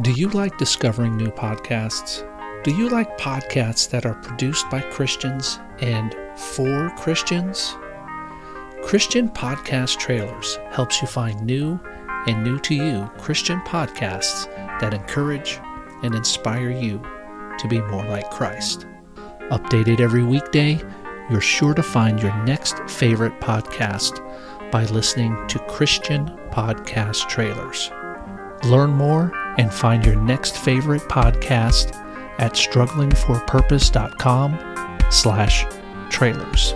Do you like discovering new podcasts? Do you like podcasts that are produced by Christians and for Christians? Christian Podcast Trailers helps you find new and new to you Christian podcasts that encourage and inspire you to be more like Christ. Updated every weekday, you're sure to find your next favorite podcast by listening to Christian Podcast Trailers. Learn more and find your next favorite podcast at strugglingforpurpose.com slash trailers.